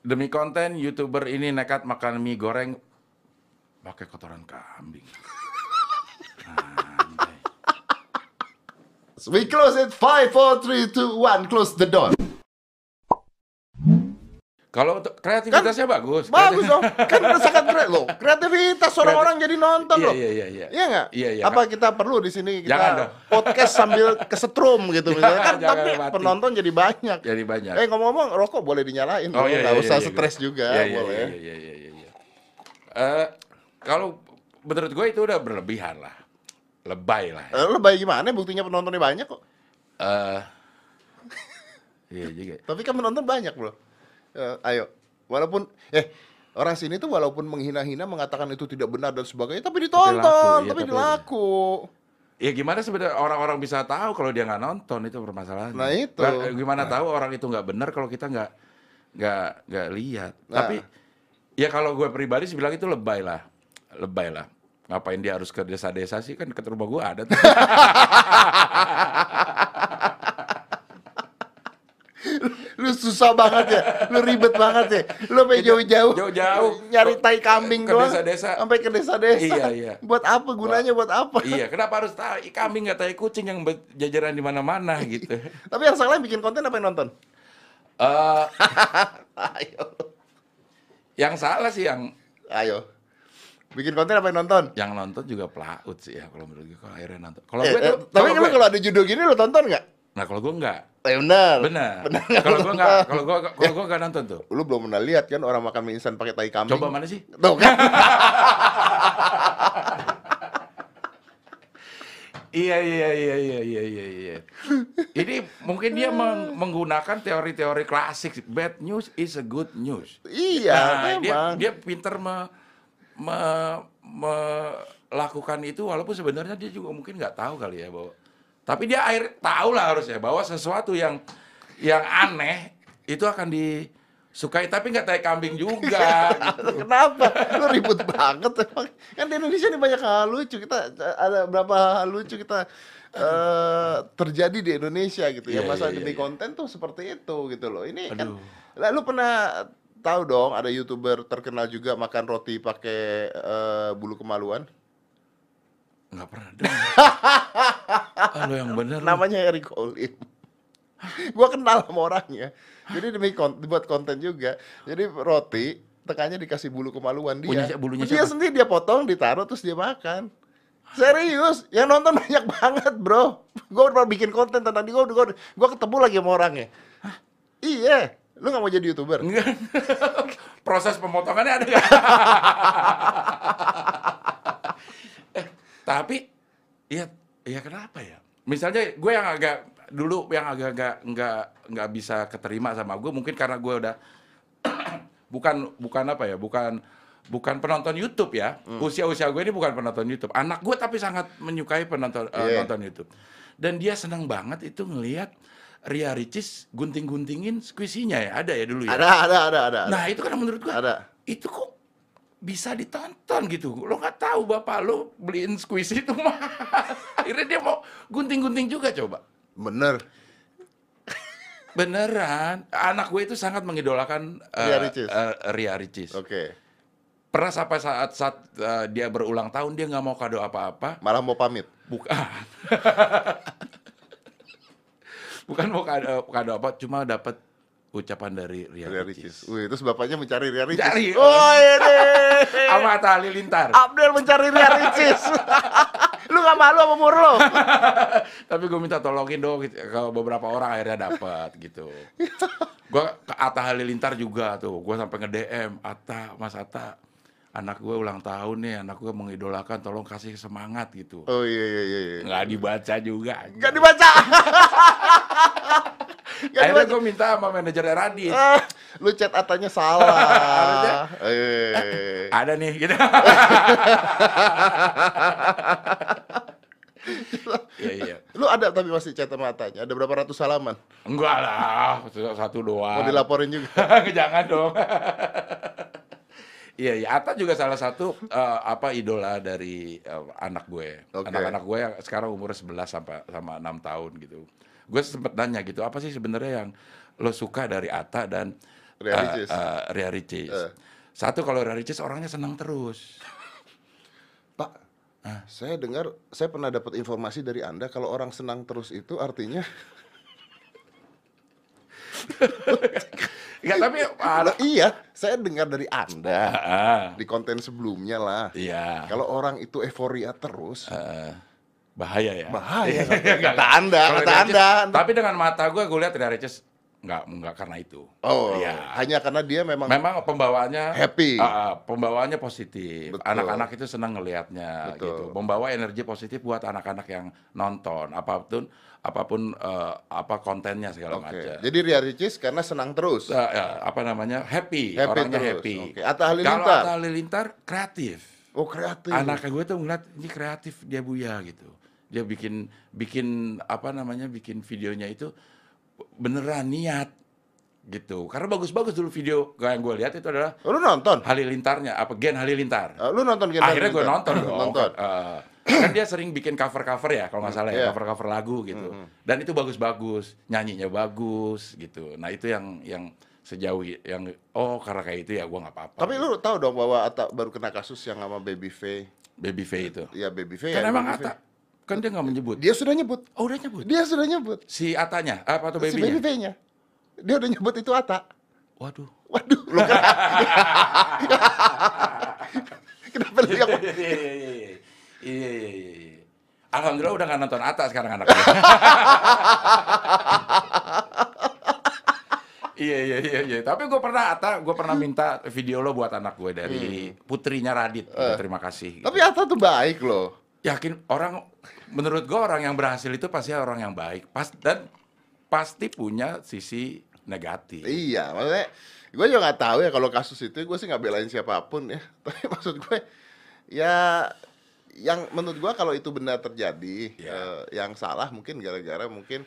Demi konten, youtuber ini nekat makan mie goreng pakai kotoran kambing. We close it. Five, four, three, two, one. Close the door. Kalau untuk kreativitasnya bagus. Bagus dong. Kan udah sangat keren loh. Kreativitas orang-orang jadi nonton Iya, loh. iya, iya, iya. Iya nggak? Iya, iya. Apa kita perlu di sini kita Jangan dong. podcast sambil kesetrum gitu misalnya kan Jangan tapi mati. penonton jadi banyak. Jadi banyak. Eh ngomong-ngomong rokok boleh dinyalain Oh loh, iya, iya, usah iya, stres iya. juga Iya, iya, boleh. Iya, iya, iya, iya, iya. Eh, kalau menurut gue itu udah berlebihan lah. Lebay lah. Eh, lebay gimana? Buktinya penontonnya banyak kok. Eh, iya juga. Tapi kan penonton banyak bro. Eh, ayo, walaupun eh orang sini tuh walaupun menghina-hina mengatakan itu tidak benar dan sebagainya, tapi ditonton, laku, iya, tapi, tapi- dilaku. Ya gimana sebenarnya orang-orang bisa tahu kalau dia nggak nonton itu permasalahan. Nah, itu. Gimana tahu orang itu nggak benar kalau kita nggak nggak nggak lihat. Nah. Tapi ya kalau gue pribadi sih bilang itu lebay lah, lebay lah. Ngapain dia harus ke desa-desa sih kan ke rumah gue ada tuh. Lu susah banget ya, lu ribet banget ya. Lu sampai jauh-jauh, Jauh-jauh. nyari tai kambing Ke doang, desa-desa. sampai ke desa-desa. Iya, iya. Buat apa gunanya? Buat apa? iya, kenapa harus tahu kambing nggak tahu kucing yang berjajaran di mana-mana gitu. Tapi yang salah bikin konten apa yang nonton? Eh, Ayo, yang salah sih yang ayo. Bikin konten apa yang nonton? yang nonton juga pelaut sih ya kalau menurut gue kalau akhirnya nonton. Kalau Eh, gue eh, tapi kalau ada judul gini lu tonton nggak? Nah kalau gue enggak. Eh, benar. Benar. Kalau gue enggak, kalau gue kalau gue enggak nonton tuh. Lu belum pernah lihat kan orang makan mie instan pakai tai kambing? Coba mana sih? Tuh kan? Iya iya iya iya iya iya iya. Ini mungkin dia meng- menggunakan teori-teori klasik. Bad news is a good news. iya, Nah, dia dia pinter me, me- melakukan itu walaupun sebenarnya dia juga mungkin nggak tahu kali ya bahwa tapi dia air tahu lah harusnya bahwa sesuatu yang yang aneh itu akan disukai tapi nggak tai kambing juga gitu. Kenapa? Lu ribut banget emang. Kan di Indonesia ini banyak hal lucu. Kita ada berapa hal lucu kita eh, terjadi di Indonesia gitu ya. Iya, Masa iya, demi iya. konten tuh seperti itu gitu loh. Ini kan Aduh. lalu pernah tahu dong ada YouTuber terkenal juga makan roti pakai eh, bulu kemaluan. Nggak pernah dengar. ah, lo yang bener lu. Namanya Eric Olim. gua kenal sama orangnya. Jadi demi kon buat konten juga. Jadi roti tekannya dikasih bulu kemaluan dia. Punya bulunya dia siapa? sendiri dia potong, ditaruh terus dia makan. Serius, yang nonton banyak banget, Bro. Gua udah bikin konten tentang dia, gua, gua, gua ketemu lagi sama orangnya. Iya, lu nggak mau jadi youtuber? Enggak. Proses pemotongannya ada nggak? Tapi ya ya kenapa ya? Misalnya gue yang agak dulu yang agak-agak nggak nggak bisa keterima sama gue mungkin karena gue udah bukan bukan apa ya bukan bukan penonton YouTube ya usia usia gue ini bukan penonton YouTube anak gue tapi sangat menyukai penonton eh, Iya. nonton YouTube dan dia senang banget itu ngelihat Ria Ricis gunting-guntingin squishy-nya ya ada ya dulu ya Ada, ada, ada, ada. Nah itu kan menurut gua Ada. itu kok bisa ditonton gitu. Lo nggak tahu bapak lo beliin squishy itu mah. Akhirnya dia mau gunting-gunting juga coba. Bener. Beneran, anak gue itu sangat mengidolakan eh, Ria Ricis. Ria Ricis. Oke. Pernah sampai saat saat eh, dia berulang tahun dia nggak mau kado apa-apa, Malah mau pamit. bukan. bukan mau kado, kado apa, cuma dapat ucapan dari Ria, Ria Ricis. Ricis. Wih, terus bapaknya mencari Ria Ricis. Cari. Oh, ini. Sama Atta Halilintar. Abdel mencari Ria Ricis. lu gak malu sama umur lo? Tapi gue minta tolongin dong gitu. ke beberapa orang akhirnya dapat gitu. Gue ke Atta Halilintar juga tuh. Gue sampai nge DM Atta, Mas Atta, anak gue ulang tahun nih, anak gue mengidolakan, tolong kasih semangat gitu. Oh iya iya iya. iya. Nggak dibaca juga. Gak dibaca. Gak Akhirnya gue minta sama manajer Radit. Ah, lu chat atanya salah. Harusnya. eh. Ada nih gitu. Iya iya. Lu ada tapi masih chat sama atanya. Ada berapa ratus halaman? Enggak lah, satu doang. Mau dilaporin juga. Jangan dong. Iya, iya. Atta juga salah satu eh, apa idola dari eh, anak gue. Anak-anak gue yang sekarang umur 11 sampai sama 6 tahun gitu. Gue sempet nanya gitu, apa sih sebenarnya yang lo suka dari Atta dan Ria eh, Ricis. eh, Ria Ricis. Eh. Satu kalau Ria Ricis orangnya senang terus. Pak, saya dengar, saya pernah dapat informasi dari Anda kalau orang senang terus itu artinya Enggak, tapi ada Lah, iya, saya dengar dari Anda Ah, di konten sebelumnya lah. iya. Kalau orang itu euforia terus, Eh, bahaya ya. bahaya. Iya, enggak, kata Anda, Kalau kata Ricis- Anda. Tapi dengan mata gue, gue lihat Ria Ricis enggak enggak karena itu. Oh, Iya. hanya karena dia memang Memang pembawaannya Happy. Ah, pembawaannya positif. Anak-anak itu senang ngelihatnya Betul. gitu. Membawa energi positif buat anak-anak yang nonton apa pun apa pun eh, apa kontennya segala Oke. macam. Jadi Ria Ricis karena senang terus. Eh, ya, apa namanya? Happy, Happy orangnya terus. happy. Oke. Atta Kalau Halilintar? Atta Halilintar kreatif. Oh, kreatif. Anak gue tuh ngeliat ini kreatif dia buya gitu. Dia bikin bikin apa namanya? bikin videonya itu beneran niat gitu. Karena bagus-bagus dulu video yang gue lihat itu adalah Oh, lu nonton? Halilintarnya apa Gen Halilintar. Eh, lu nonton Gen Akhirnya gue nonton dong. nonton. Eh, kan dia sering bikin cover-cover ya kalau nggak salah Iya. ya, cover-cover lagu gitu. Dan itu bagus-bagus, nyanyinya bagus gitu. Nah, itu yang yang sejauh yang oh karena kayak itu ya gua nggak apa-apa. Tapi lu tahu dong bahwa Atta baru kena kasus yang sama Baby Faye. Baby Faye itu. Iya, Baby Faye. Kan ya, emang Baby Ata Faye. Kan dia nggak menyebut. Dia sudah nyebut. Oh, udah nyebut. Dia sudah nyebut. Si Atanya apa atau Si Baby babynya? Faye-nya. Dia udah nyebut itu Atta. Waduh. Waduh, lu kan. Kenapa lu yang Iya iya iya. Iya iya iya. Alhamdulillah udah nggak nonton Ata sekarang anaknya. Iya iya iya iya. Tapi gue pernah Ata, gue pernah minta video lo buat anak gue dari putrinya Radit. Terima kasih. Tapi Atta tuh baik loh. Yakin orang, menurut gue orang yang berhasil itu pasti orang yang baik. Pas dan pasti punya sisi negatif. Iya, maksudnya gue juga nggak tahu ya kalau kasus itu gue sih nggak belain siapa pun ya. Tapi maksud gue ya yang menurut gue kalau itu benar terjadi Iya. eh, yang salah mungkin gara-gara mungkin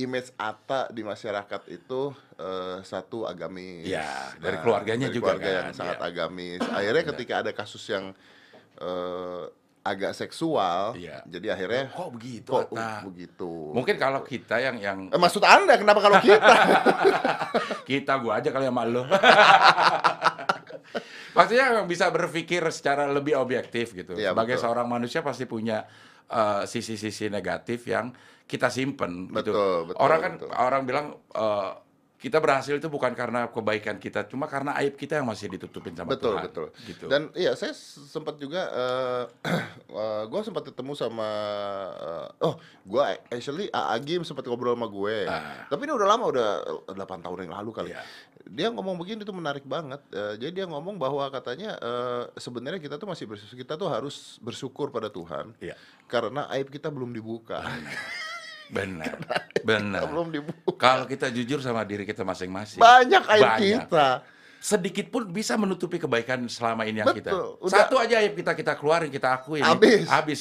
image Atta di masyarakat itu eh, satu agamis. Iya, dari keluarganya dari juga keluarga yang kan, sangat iya. agamis. Akhirnya ketika ada kasus yang eh, agak seksual, Iya. jadi akhirnya Kok begitu, kok Atta? begitu. Mungkin kalau kita yang yang Eh, maksud anda kenapa kalau kita? kita gua aja kali sama lo. Maksudnya yang bisa berpikir secara lebih objektif gitu. Iya, Sebagai betul. seorang manusia pasti punya eh, sisi-sisi negatif yang kita simpen gitu. Betul, betul, orang kan betul. orang bilang eh, kita berhasil itu bukan karena kebaikan kita, cuma karena aib kita yang masih ditutupin sama betul Tuhan. betul Gitu. dan iya saya sempat juga eh gue sempat ketemu sama eh, oh gue actually AA Gim sempat ngobrol sama gue Ah. tapi ini udah lama udah 8 tahun yang lalu kali Iya. dia ngomong begini itu menarik banget Eh, jadi dia ngomong bahwa katanya eh, sebenarnya kita tuh masih bersyukur kita tuh harus bersyukur pada Tuhan Iya. karena aib kita belum dibuka Benar. Kita Benar. belum dibuka Kalau kita jujur sama diri kita masing-masing. banyak aib Banyak. kita sedikit pun bisa menutupi kebaikan selama ini yang kita. Betul, udah. Satu aja aib kita kita keluarin, kita akuin. Habis. Habis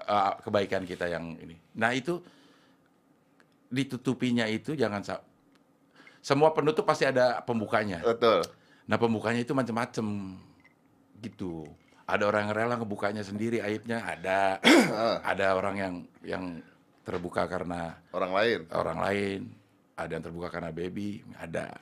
uh, kebaikan kita yang ini. Nah, itu ditutupinya itu jangan semua penutup pasti ada pembukanya. betul Nah, pembukanya itu macam-macam gitu. Ada orang yang rela ngebukanya sendiri aibnya, ada ada orang yang yang terbuka karena orang lain orang lain, ada yang terbuka karena baby, ada.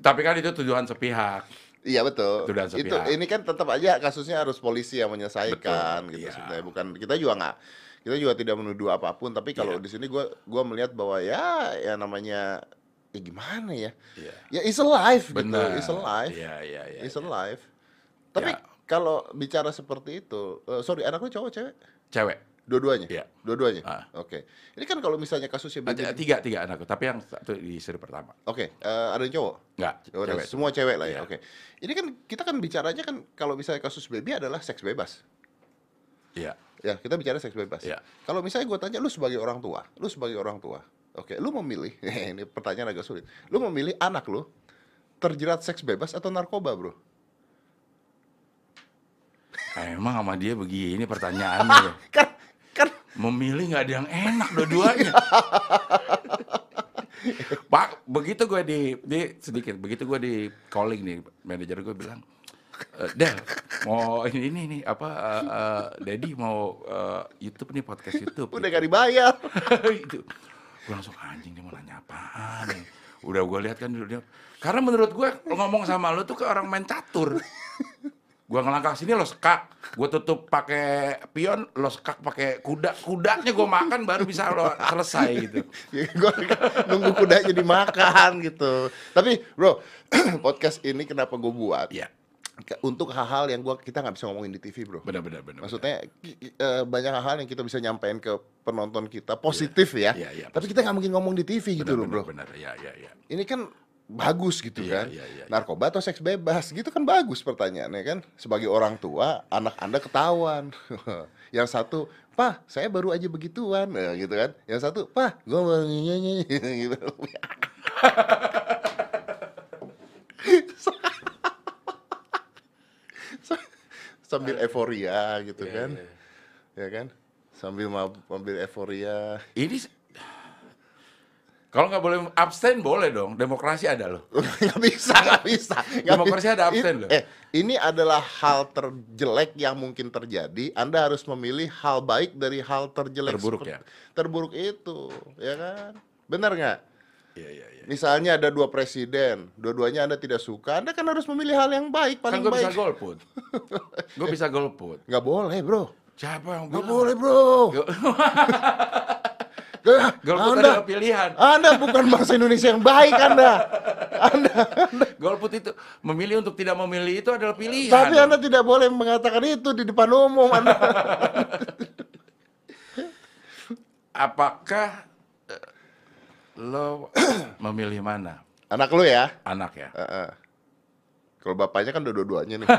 Tapi kan itu tujuan sepihak. Iya betul. Itu dan Itu sepihak. ini kan tetap aja kasusnya harus polisi yang menyelesaikan Betul, gitu iya. sebenarnya. Bukan kita juga nggak kita juga tidak menuduh apa pun. Tapi kalau Iya. di sini gua gua melihat bahwa ya ya namanya ya gimana ya? Iya. Ya is a life Benar. gitu. Is a life. Iya, iya, iya. Is a life. Tapi Ya. kalau bicara seperti itu, eh, sorry anak lu cowok cewek? Cewek. Dua-duanya? Iya. Dua-duanya? Ah. Oke. Ini kan kalau misalnya kasusnya Ada tiga, tiga anakku, tapi yang satu di seri pertama. Oke, eh, ada yang cowok? Enggak, Oh, cewek. semua cewek lah ya. Iya. Oke. Ini kan kita kan bicaranya kan kalau misalnya kasus baby adalah seks bebas. Iya. Ya, kita bicara seks bebas. Iya. Kalau misalnya gue tanya, lu sebagai orang tua, lu sebagai orang tua, oke, lu memilih, ini pertanyaan agak sulit, lu memilih anak lu terjerat seks bebas atau narkoba, bro? Ah, Emang sama dia begini pertanyaannya ya. Kan, kan, Memilih nggak ada yang enak dua-duanya. Pak, begitu gue di, di sedikit, begitu gue di calling nih, manajer gue bilang, "Eh, Del, mau ini ini nih apa, eh, eh, Daddy mau eh, YouTube nih podcast YouTube. udah gak dibayar. itu gue langsung anjing dia mau nanya apaan nih Udah gue lihat kan dia. Karena menurut gue ngomong sama lu tuh kayak orang main catur. Gua ngelangkah sini lo sekak, gue tutup pakai pion, lo sekak pakai kuda, kudanya gue makan baru bisa lo selesai gitu. Ya, gua nunggu kudanya dimakan gitu. Tapi bro, podcast ini kenapa gue buat? Iya, Ke- Untuk hal-hal yang gua kita nggak bisa ngomongin di TV bro. benar-benar benar. Maksudnya eh, banyak hal yang kita bisa nyampein ke penonton kita positif ya. Iya, iya, Tapi kita nggak mungkin ngomong di TV gitu loh bro. Benar, ya, ya, ya. Ini kan bagus gitu Iya, kan. iya, iya, iya. Narkoba atau seks bebas gitu kan bagus pertanyaannya kan. Sebagai orang tua, anak Anda ketahuan. yang satu, "Pak, saya baru aja begituan." Nah, gitu kan. Yang satu, "Pak, gua baru nyanyi." gitu. Sambil euforia gitu Iya, kan. iya. Ya kan? Sambil mab- ambil euforia. Ini kalau nggak boleh abstain boleh dong. Demokrasi ada loh. nggak bisa, nggak bisa. Nggak Demokrasi bisa. ada absen Ini- loh. Eh, ini adalah hal terjelek yang mungkin terjadi. Anda harus memilih hal baik dari hal terjelek. Terburuk seperti- ya? Terburuk itu, ya kan? Benar nggak? Iya, iya, iya. Misalnya ada dua presiden, dua-duanya Anda tidak suka, Anda kan harus memilih hal yang baik, Kan paling gue bisa baik. golput. gue bisa golput. Nggak boleh, bro. Siapa yang bilang? boleh, bro. Golput anda, adalah pilihan. Anda bukan bangsa Indonesia yang baik, Anda. Anda, Golput itu memilih untuk tidak memilih itu adalah pilihan. tapi Anda tidak boleh mengatakan itu di depan umum, Anda. Apakah eh, lo memilih mana? Anak lu ya? Anak ya. Heeh. Kalau bapaknya kan dua-duanya nih.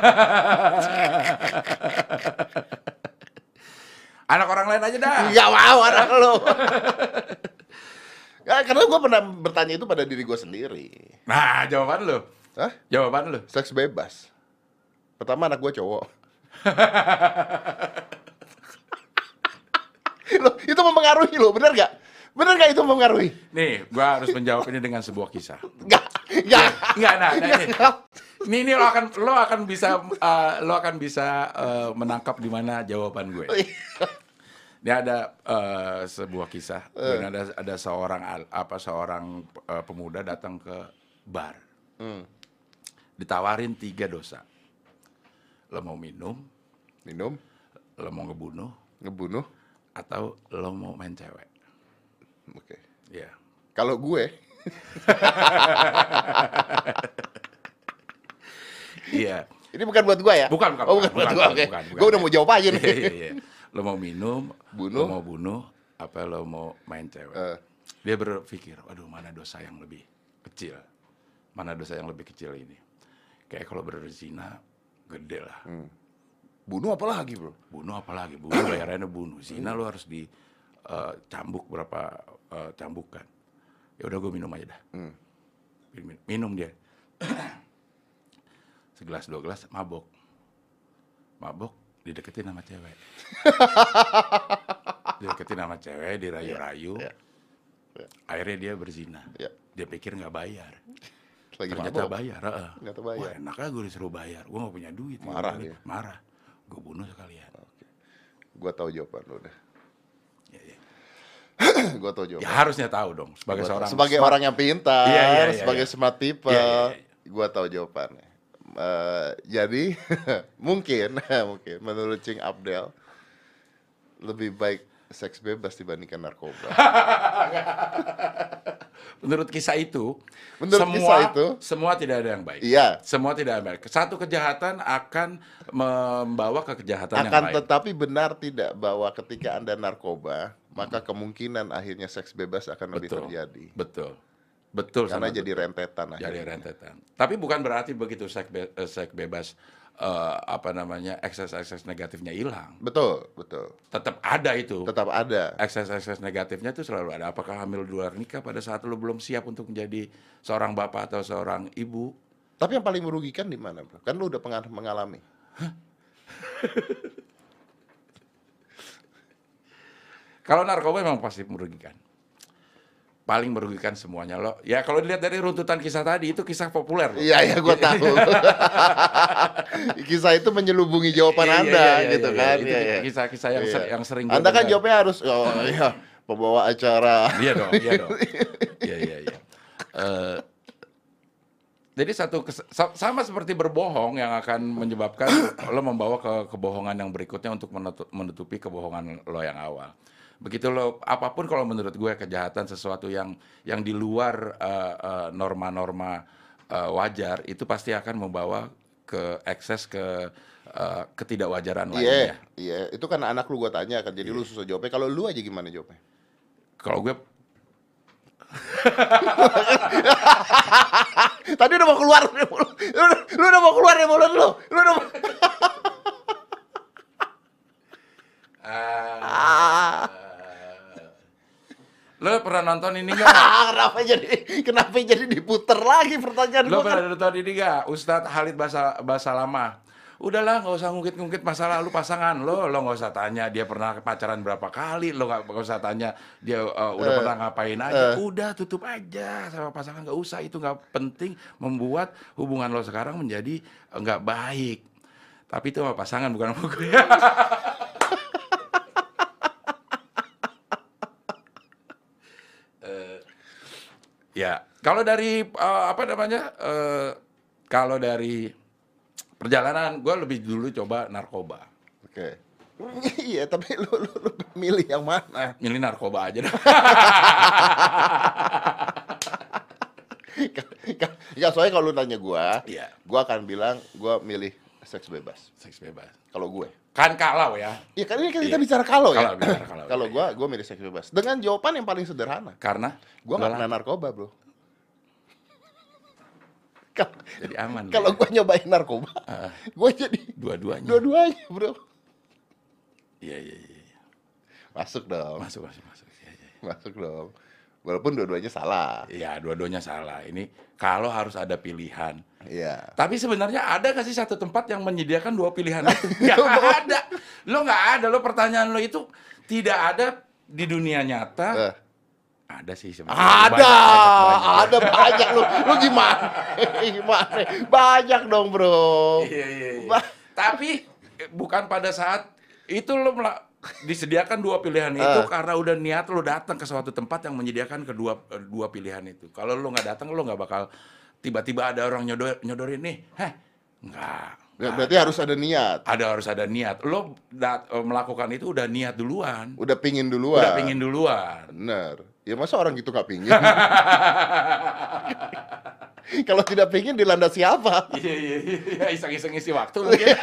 Anak orang lain aja dah. Nggak mau anak. Ya, karena gue pernah bertanya itu pada diri gue sendiri. Nah, jawaban lo. Hah? Jawaban lo. Seks bebas. Pertama anak gue cowok. Loh, itu mempengaruhi lo, bener gak? Bener gak itu mempengaruhi? Nih, gua harus menjawab ini dengan sebuah kisah. Enggak, enggak. Enggak, nah, nah ini. Ini, ini lo akan lo akan bisa eh, lo akan bisa eh, menangkap di mana jawaban gue. Ini ada eh, sebuah kisah. Dan ada ada seorang apa seorang eh, pemuda datang ke bar. Hmm. Ditawarin tiga dosa. Lo mau minum, Minum, lo mau ngebunuh, ngebunuh. atau lo mau main cewek. Oke. Ya. Kalau gue, Iya. ini bukan buat gue ya? Bukan, bukan, Oh, bukan, bukan, buat bukan, gue. Oke. bukan, bukan. Gue udah mau jawab aja nih. Iya, iya, iya. Lo mau minum, Bunuh. lo mau bunuh, apa lo mau main cewek. Eh. Dia berpikir, waduh mana dosa yang lebih kecil. Mana dosa yang lebih kecil ini. Kayak kalau berzina, gede lah. Hmm. Bunuh apa lagi bro? Bunuh apalagi, bunuh bayarannya bunuh. Zina lo harus di eh, cambuk berapa eh, cambukan. Ya udah gue minum aja dah. Hmm. Minum, minum dia. Segelas dua gelas mabok. Mabok dideketin sama cewek. dideketin sama cewek, dirayu-rayu. Iya. Iya. Akhirnya dia berzina. Ya, Dia pikir nggak bayar. lagi Ternyata mabok. bayar. heeh. Ternyata bayar. Wah enak aja gue disuruh bayar. Gue gak punya duit. Marah dia. Marah. Gue bunuh sekalian. Gue tahu jawaban lo deh. Ya, ya. gue tahu Ya jawaban. harusnya tahu dong. Sebagai Gua seorang sebagai smart- orang yang pintar, Iya, iya, iya, sebagai iya. smart people, Iya, iya, iya. gue tahu jawabannya. Eh, jadi mungkin mungkin menurut Cing Abdel lebih baik seks bebas dibandingkan narkoba. Menurut kisah itu, Menurut semua kisah itu, semua tidak ada yang baik. Iya. Semua tidak ada yang baik. Satu kejahatan akan membawa ke kejahatan yang Akan lain. tetapi benar tidak bahwa ketika anda narkoba, maka kemungkinan akhirnya seks bebas akan lebih Betul. terjadi. Betul. Betul Karena jadi betul. rentetan jadi akhirnya. rentetan. Tapi bukan berarti begitu seks, be- eh, seks bebas eh, apa namanya ekses-ekses negatifnya hilang. Betul, betul. Tetap ada itu. Tetap ada. Ekses-ekses negatifnya itu selalu ada. Apakah hamil di luar nikah pada saat lo belum siap untuk menjadi seorang bapak atau seorang ibu? Tapi yang paling merugikan di mana, bro? Kan lu udah mengalami. Kalau narkoba memang pasti merugikan. Paling merugikan semuanya lo. Ya kalau dilihat dari runtutan kisah tadi itu kisah populer. loh. Iya, iya, gue tahu. Kisah itu menyelubungi jawaban Iya, iya, Anda, iya, iya, gitu iya. kan. Iya, iya. kisah-kisah yang, Iya. ser- yang sering Anda kan dengar. jawabnya harus, oh iya, pembawa acara. Iya dong, iya dong. Iya, iya, iya. Eh, jadi satu sama seperti berbohong yang akan menyebabkan lo membawa ke kebohongan yang berikutnya untuk menutu- menutupi kebohongan lo yang awal. Begitu lo apa pun kalau menurut gue kejahatan sesuatu yang yang di luar eh, eh, norma-norma eh, wajar itu pasti akan membawa ke ekses ke eh, ketidakwajaran Iya, lainnya. iya. Itu kan anak lu gua tanya kan, jadi lu susah jawabnya. Kalau lu aja gimana jawabnya? Kalau gue Tadi udah mau keluar dari mulut. Lu, udah- lu udah mau keluar dari mulut lu. Lu udah mau... Ah. Lo pernah nonton ini nggak? Ah, kenapa jadi kenapa jadi diputer lagi pertanyaan Lo kan? pernah nonton ini nggak? Ustadz Halid Basa, Basa Lama. Udahlah, nggak usah ngungkit-ngungkit masalah lu pasangan lo. Lo nggak usah tanya dia pernah pacaran berapa kali. Lo nggak usah tanya dia uh, udah Eh, pernah ngapain aja. eh. Udah tutup aja sama pasangan nggak usah. Itu nggak penting membuat hubungan lo sekarang menjadi nggak baik. Tapi itu sama pasangan bukan sama gue. Ya, kalau dari eh, apa namanya? eh, kalau dari perjalanan, gue lebih dulu coba narkoba. Oke. Iya, tapi lu, lu, lu milih yang mana? Milih narkoba aja dah. ya soalnya kalau lu tanya gua, Iya. gua akan bilang gua milih seks bebas. Seks bebas. Kalau gue. Kan kalau ya. Iya kan ini kita Iya. bicara kalau ya. Kalau, bicara kalau, Kalau iya, gua gua milih seks bebas. Dengan jawaban yang paling sederhana. Karena Gua nggak lo pernah narkoba, Bro. Kalau- jadi aman. Kalau gua nyobain narkoba, Heeh. gua jadi dua-duanya. dua-duanya, Bro. Iya, iya, iya. iya. Masuk dong. Masuk, masuk, masuk. Iya, iya. Masuk dong. Walaupun dua-duanya salah. Iya, dua-duanya salah. Ini kalau harus ada pilihan. Iya. Tapi sebenarnya ada nggak sih satu tempat yang menyediakan dua pilihan itu? Nggak ada. Lo nggak ada. Lo pertanyaan lo itu tidak ada di dunia nyata. Eh. Ada sih sebenarnya. Ada, Banyak, banyak, banyak. ada banyak lu. Lu gimana? gimana? Banyak dong, Bro. Iya, iya, iya. Ba- Tapi bukan pada saat itu lo disediakan dua pilihan itu Eh. karena udah niat lo datang ke suatu tempat yang menyediakan kedua eh, dua pilihan itu. Kalau lo nggak datang lo nggak bakal tiba-tiba ada orang nyodor nyodorin nih. Heh, nggak. Ber- Berarti harus ada niat. Ada harus ada niat. Lo dat- eh, melakukan itu udah niat duluan. Udah pingin duluan. Udah pingin duluan. Bener. Ya masa orang gitu gak pingin? Kalau tidak pingin dilanda siapa? Iya iya iya iseng-iseng isi waktu lo ya.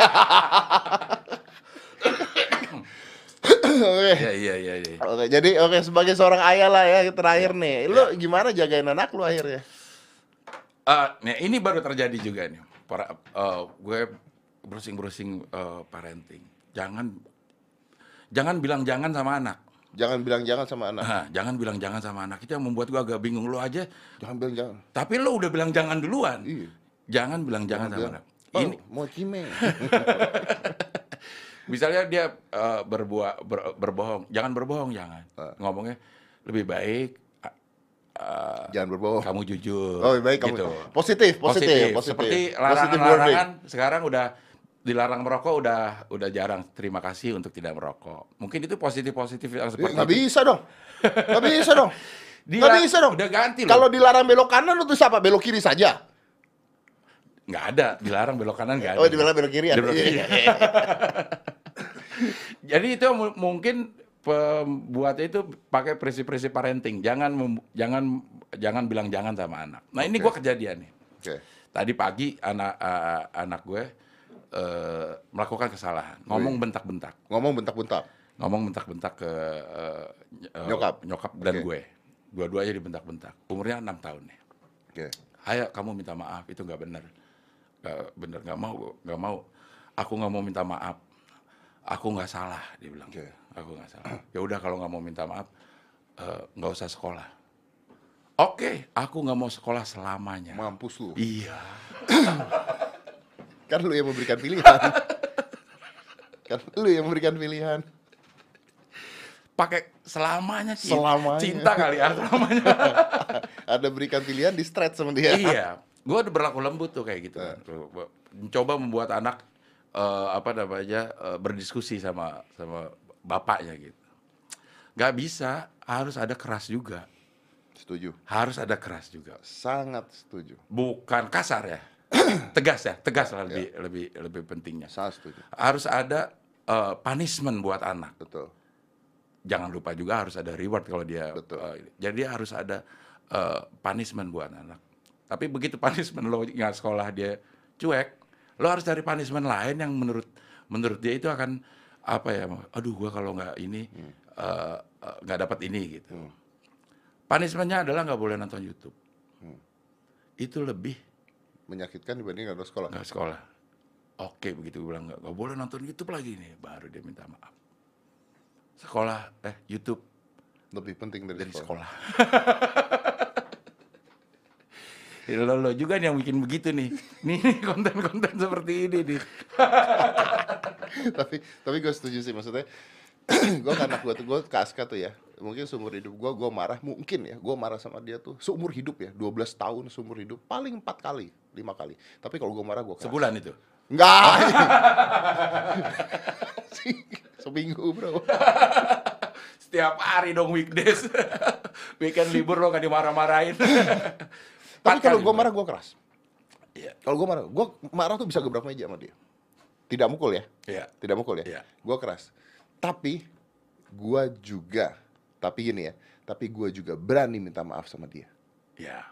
Oke. Iya iya iya iya. Oke, jadi oke sebagai seorang ayah lah ya terakhir nih. Lu gimana jagain anak lu akhirnya? Eh, nah ini baru terjadi juga nih. Para, eh, gue browsing-browsing eh, parenting. Jangan jangan bilang jangan sama anak. Jangan bilang jangan sama anak. Nah, jangan bilang jangan sama anak. Itu yang membuat gue agak bingung. Lo aja, Jangan bilang jangan. tapi lo udah bilang jangan duluan. Iya. Jangan bilang jangan, sama bilang, anak. Oh, Ini mau cime. misalnya dia eh, berbuat ber- berbohong, jangan berbohong, jangan. Ah. Ngomongnya lebih baik eh, eh, jangan berbohong. kamu jujur. Oh, baik kamu. gitu. Positif, positif, positif. Seperti larangan-larangan sekarang udah dilarang merokok udah udah jarang. Terima kasih untuk tidak merokok. Mungkin itu positif-positif yang Eh, seperti Nggak itu. bisa dong. Nggak bisa dong. Dila- Nggak bisa dong. Udah ganti loh. Kalau dilarang belok kanan tuh siapa? Belok kiri saja. nggak ada, dilarang belok kanan nggak ada. Oh, dilarang belok kiri ya? Belok kiri. Jadi itu mu- mungkin pembuatnya itu pakai prinsip-prinsip parenting. Jangan jangan jangan bilang jangan sama anak. Nah, ini Oke. gua kejadian nih. Oke. Tadi pagi anak uh, anak gue uh, melakukan kesalahan, ngomong bentak-bentak. Ngomong bentak-bentak. ngomong bentak-bentak ke uh, uh, Nyokap? nyokap dan Oke. gue dua-duanya dibentak-bentak umurnya enam tahun nih Oke. ayo kamu minta maaf itu nggak benar nggak benar nggak mau nggak mau aku nggak mau minta maaf aku nggak salah dia bilang Oke. aku nggak salah ya udah kalau nggak mau minta maaf eh, nggak usah sekolah oke aku nggak mau sekolah selamanya Mampus lu. iya Kan lu yang memberikan pilihan. kan lu yang memberikan pilihan. pakai selamanya cinta, Selamanya. cinta kali ya selamanya Ada berikan pilihan di stretch sama dia. iya, gue udah berlaku lembut tuh kayak gitu. kan. Coba membuat anak eh, apa namanya eh, berdiskusi sama sama bapaknya gitu. Gak bisa, harus ada keras juga. Setuju. harus ada keras juga. Sangat setuju. Bukan kasar ya. tegas ya, tegas lah lebih lebih lebih pentingnya. Sangat setuju. Harus ada eh, punishment buat anak. Betul. Jangan lupa juga harus ada reward kalau dia Betul. eh, jadi harus ada eh, punishment buat anak. Tapi begitu punishment lo nggak sekolah dia cuek, lo harus cari punishment lain yang menurut menurut dia itu akan apa ya? Aduh, gua kalau nggak ini eh, eh, nggak dapat ini gitu. Punishmentnya adalah nggak boleh nonton YouTube. Itu lebih Menyakitkan dibanding nggak sekolah. nggak sekolah. Oke begitu gue bilang nggak nggak boleh nonton YouTube lagi nih, baru dia minta maaf. Sekolah eh YouTube Lebih penting dari, dari sekolah. sekolah. Ya, lo, lo juga nih yang bikin begitu nih. Nih konten-konten seperti ini nih. tapi tapi gue setuju sih maksudnya gue anak gue tuh gue ke Aska tuh ya mungkin seumur hidup gue gue marah mungkin ya gue marah sama dia tuh seumur hidup ya 12 tahun seumur hidup paling empat kali lima kali tapi kalau gue marah gue Sebulan itu. enggak seminggu bro Setiap hari dong weekdays. Weekend libur lo kan dimarah-marahin. Tapi kalau kali gue gua. marah gue keras Iya. kalau gue marah gue marah tuh bisa gebrak meja sama dia tidak mukul ya Iya. tidak mukul ya Iya. gue keras tapi gue juga tapi gini ya tapi gue juga berani minta maaf sama dia Iya.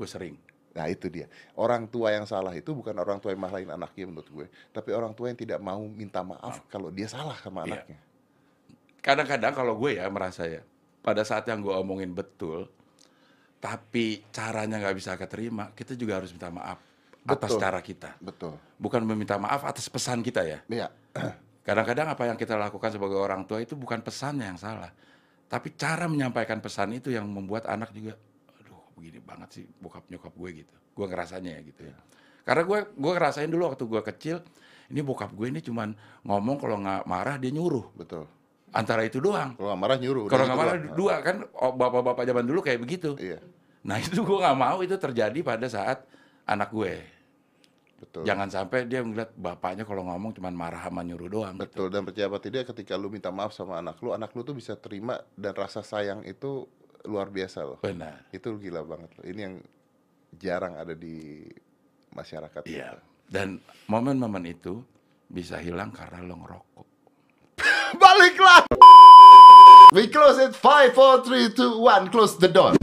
Gue sering. Nah itu dia. Orang tua yang salah itu bukan orang tua yang marahin anaknya menurut gue. Tapi orang tua yang tidak mau minta maaf kalau dia salah sama Iya. anaknya. kadang-kadang kalau gue ya merasa ya pada saat yang gue omongin betul tapi caranya nggak bisa keterima kita juga harus minta maaf atas Betul. cara kita Betul. bukan meminta maaf atas pesan kita ya Iya. kadang-kadang apa yang kita lakukan sebagai orang tua itu bukan pesannya yang salah tapi cara menyampaikan pesan itu yang membuat anak juga aduh begini banget sih bokap nyokap gue gitu gue ngerasanya ya gitu ya karena gue gue ngerasain dulu waktu gue kecil ini bokap gue ini cuman ngomong kalau nggak marah dia nyuruh Betul. Antara itu doang Kalau nggak marah nyuruh. kalau gitu nggak marah doang. dua kan oh, bapak-bapak zaman dulu kayak begitu. Iya. Nah itu gue nggak mau itu terjadi pada saat anak gue. Betul. Jangan sampai dia ngeliat bapaknya kalau ngomong cuman marah sama nyuruh doang. gitu. Betul dan percaya apa tidak ketika lu minta maaf sama anak lu, anak lu tuh bisa terima dan rasa sayang itu luar biasa loh. Benar. Itu gila banget loh. Ini yang jarang ada di masyarakat. Iya. kita. Dan momen-momen itu bisa hilang karena lo ngerokok. Baliklah. We close it 5 4 3 2 1 close the door.